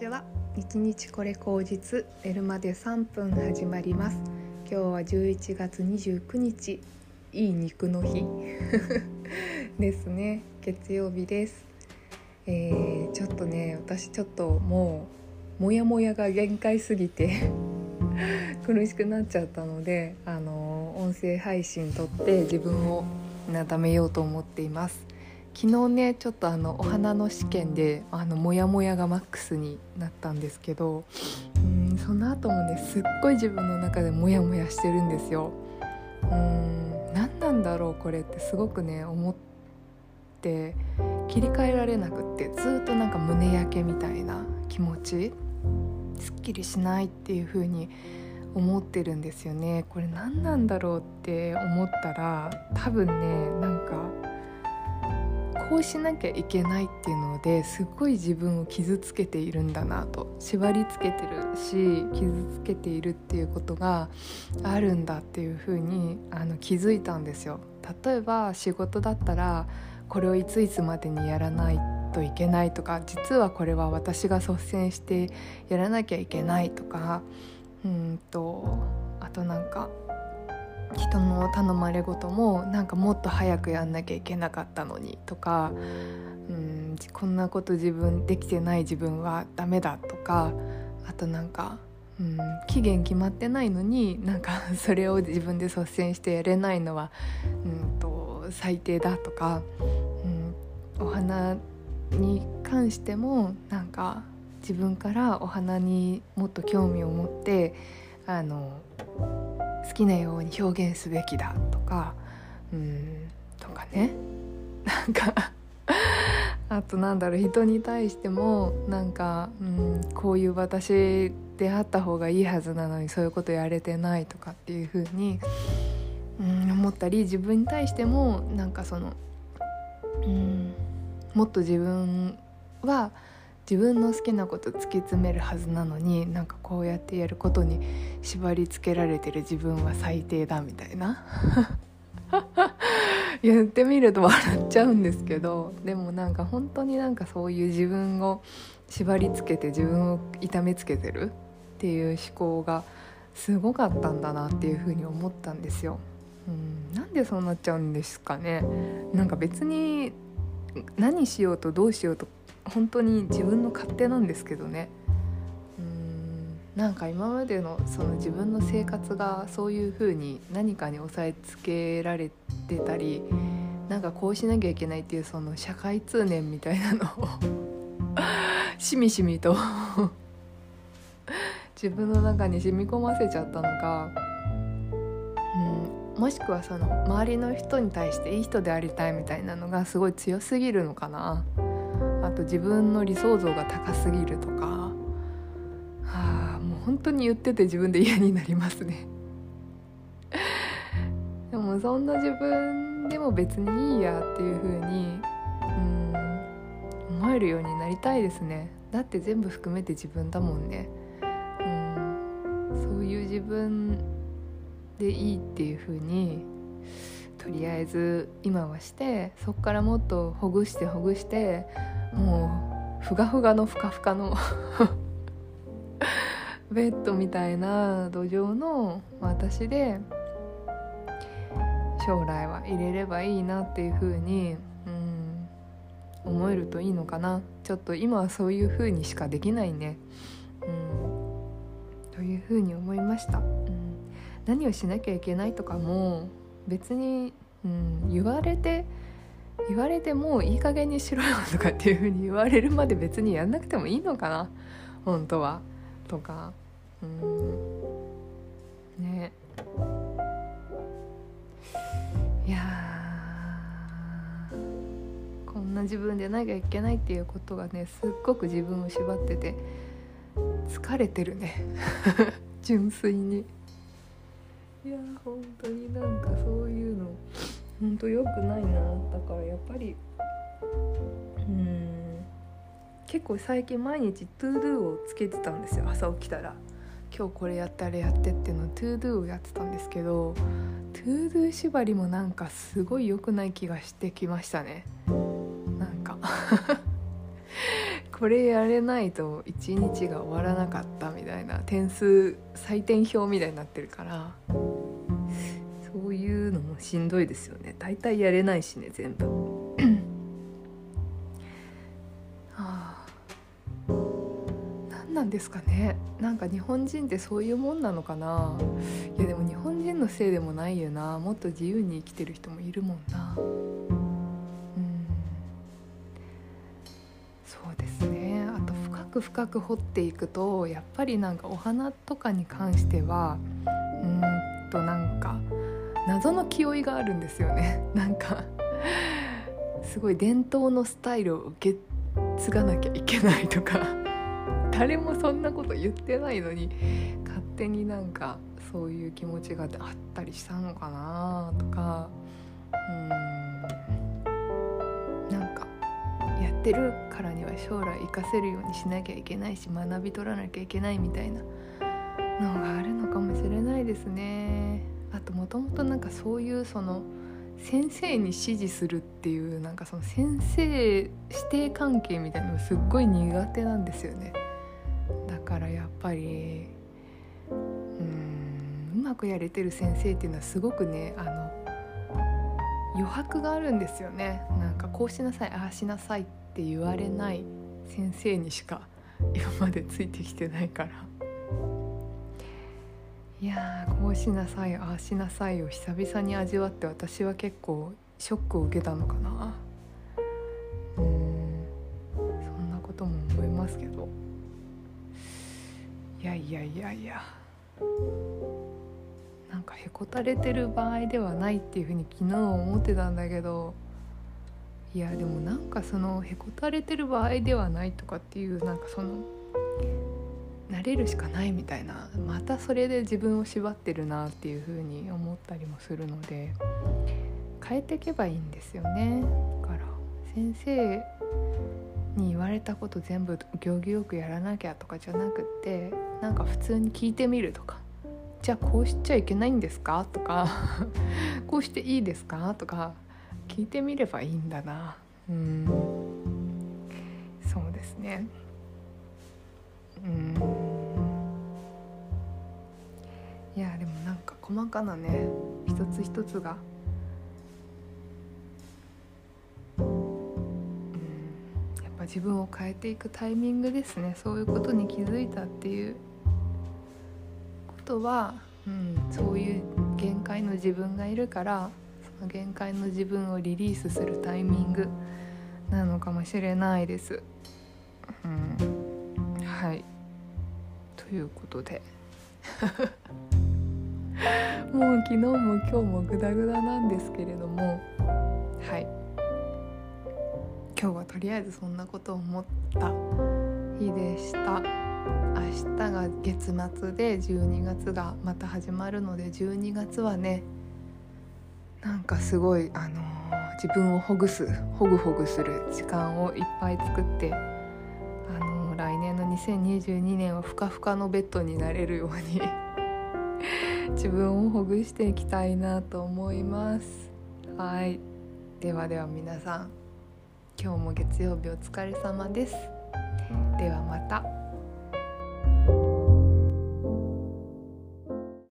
ちは一日これ口実寝るまで3分始まります。今日は11月29日いい肉の日。ですね。月曜日です。えー、ちょっとね私ちょっともうモヤモヤが限界すぎて 苦しくなっちゃったのであの音声配信撮って自分をなだめようと思っています。昨日ねちょっとあのお花の試験であのモヤモヤがマックスになったんですけどうんその後もねすっごい自分の中でモヤモヤしてるんですよ。うん何なんだろうこれってすごくね思って切り替えられなくってずっとなんか胸焼けみたいな気持ちすっきりしないっていう風に思ってるんですよねこれ何なんだろうって思ったら多分ねなんかこうしなきゃいけないっていうのですっごい自分を傷つけているんだなと縛りつけてるし傷つけているっていうことがあるんだっていうふうにあの気づいたんですよ。例えば仕事だったらこれをいついつまでにやらないといけないとか実はこれは私が率先してやらなきゃいけないとかうんとあとなんか人の頼まれ事もなんかもっと早くやんなきゃいけなかったのにとかうんこんなこと自分できてない自分はダメだとかあとなんかうん期限決まってないのになんか それを自分で率先してやれないのはうんと最低だとか、うん、お花に関してもなんか自分からお花にもっと興味を持ってあの好きなように表現すべきだとかうんとかね。なんか あとなんだろう人に対してもなんか、うん、こういう私であった方がいいはずなのにそういうことやれてないとかっていう風に、うん、思ったり自分に対してもなんかその、うん、もっと自分は自分の好きなこと突き詰めるはずなのになんかこうやってやることに縛りつけられてる自分は最低だみたいな。言ってみると笑っちゃうんですけどでもなんか本当になんかそういう自分を縛りつけて自分を痛めつけてるっていう思考がすごかったんだなっていうふうに思ったんですよ。うん、なんでそうなっちゃうんですかね。なんか別に何しようとどうしようと本当に自分の勝手なんですけどね。うん。なんか今までのその自分の生活がそういう風に何かに押さえつけられてたりなんかこうしなきゃいけないっていうその社会通念みたいなのを しみしみと 自分の中に染み込ませちゃったのか、うん、もしくはその周りの人に対していい人でありたいみたいなのがすごい強すぎるのかな。あと自分の理想像が高すぎるとか。はあもう本当に言ってて自分で嫌になりますね。でもそんな自分でも別にいいやっていう風にうん思えるようになりたいですね。だって全部含めて自分だもんね。うんそういう自分でいいっていう風にとりあえず今はしてそこからもっとほぐしてほぐしてもうふがふがのふかふかの ベッドみたいな土壌の私で将来は入れればいいなっていう風にうん思えるといいのかな。ちょっと今はそういう風にしかできないね。うんという風に思いました、うん、何をしなきゃいけないとかも別に、うん、言われて言われてもいい加減にしろよとかっていう風に言われるまで別にやんなくてもいいのかな。本当は。とか。うん。ね。いやこんな自分でなきゃいけないっていうことがねすっごく自分を縛ってて疲れてるね。純粋に。いや本当になんかそういうの。ほんと良くないなだからやっぱりうん結構最近毎日 to do をつけてたんですよ。朝起きたら。今日これやってあれやってっていうの to do をやってたんですけど to do 縛りもなんかすごい良くない気がしてきましたね。なんか。これやれないと一日が終わらなかったみたいな。点数採点表みたいになってるから。そういうのもしんどいですよね。大体やれないしね全部。はあ。何なんですかね。なんか日本人ってそういうもんなのかな。いやでも日本人のせいでもないよな。もっと自由に生きてる人もいるもんな。うん。そうですね。あと深く深く掘っていくとやっぱりなんかお花とかに関してはうんとなんか謎の気負いがあるんですよね。なんかすごい伝統のスタイルを受け継がなきゃいけないとか。誰もそんなこと言ってないのに勝手になんかそういう気持ちがあったりしたのかなとか。うん。なんかやってるからには将来活かせるようにしなきゃいけないし学び取らなきゃいけないみたいなのがあるのかもしれないですね。ともとなんかそういうその先生に指示するっていうなんかその先生指定関係みたいなのすっごい苦手なんですよね。だからやっぱりうんうまくやれてる先生っていうのはすごくねあの余白があるんですよね。なんかこうしなさいああしなさいって言われない先生にしか今までついてきてないから。いやこうしなさいああしなさいを久々に味わって私は結構ショックを受けたのかな。うん。そんなことも思いますけど。いやいやいやいや。なんかへこたれてる場合ではないっていうふうに昨日思ってたんだけど。いやでもなんかそのへこたれてる場合ではないとかっていうなんかその慣れるしかないみたいなまたそれで自分を縛ってるなっていう風に思ったりもするので変えていけばいいんですよね。だから先生に言われたこと全部行儀よくやらなきゃとかじゃなくってなんか普通に聞いてみるとかじゃあこうしちゃいけないんですかとか こうしていいですかとか聞いてみればいいんだな。うん。そうですね。細かなね一つ一つが。うん。やっぱ自分を変えていくタイミングですね。そういうことに気づいたっていうことは、うん、そういう限界の自分がいるからその限界の自分をリリースするタイミングなのかもしれないです。うん、はい。ということで。もう昨日も今日もグダグダなんですけれどもはい。今日はとりあえずそんなことを思った日でした。明日が月末で12月がまた始まるので12月はねなんかすごいあのー、自分をほぐすほぐほぐする時間をいっぱい作ってあのー、来年の2022年はふかふかのベッドになれるように自分をほぐしていきたいなと思います。はい。ではでは皆さん今日も月曜日お疲れ様です。ではまた。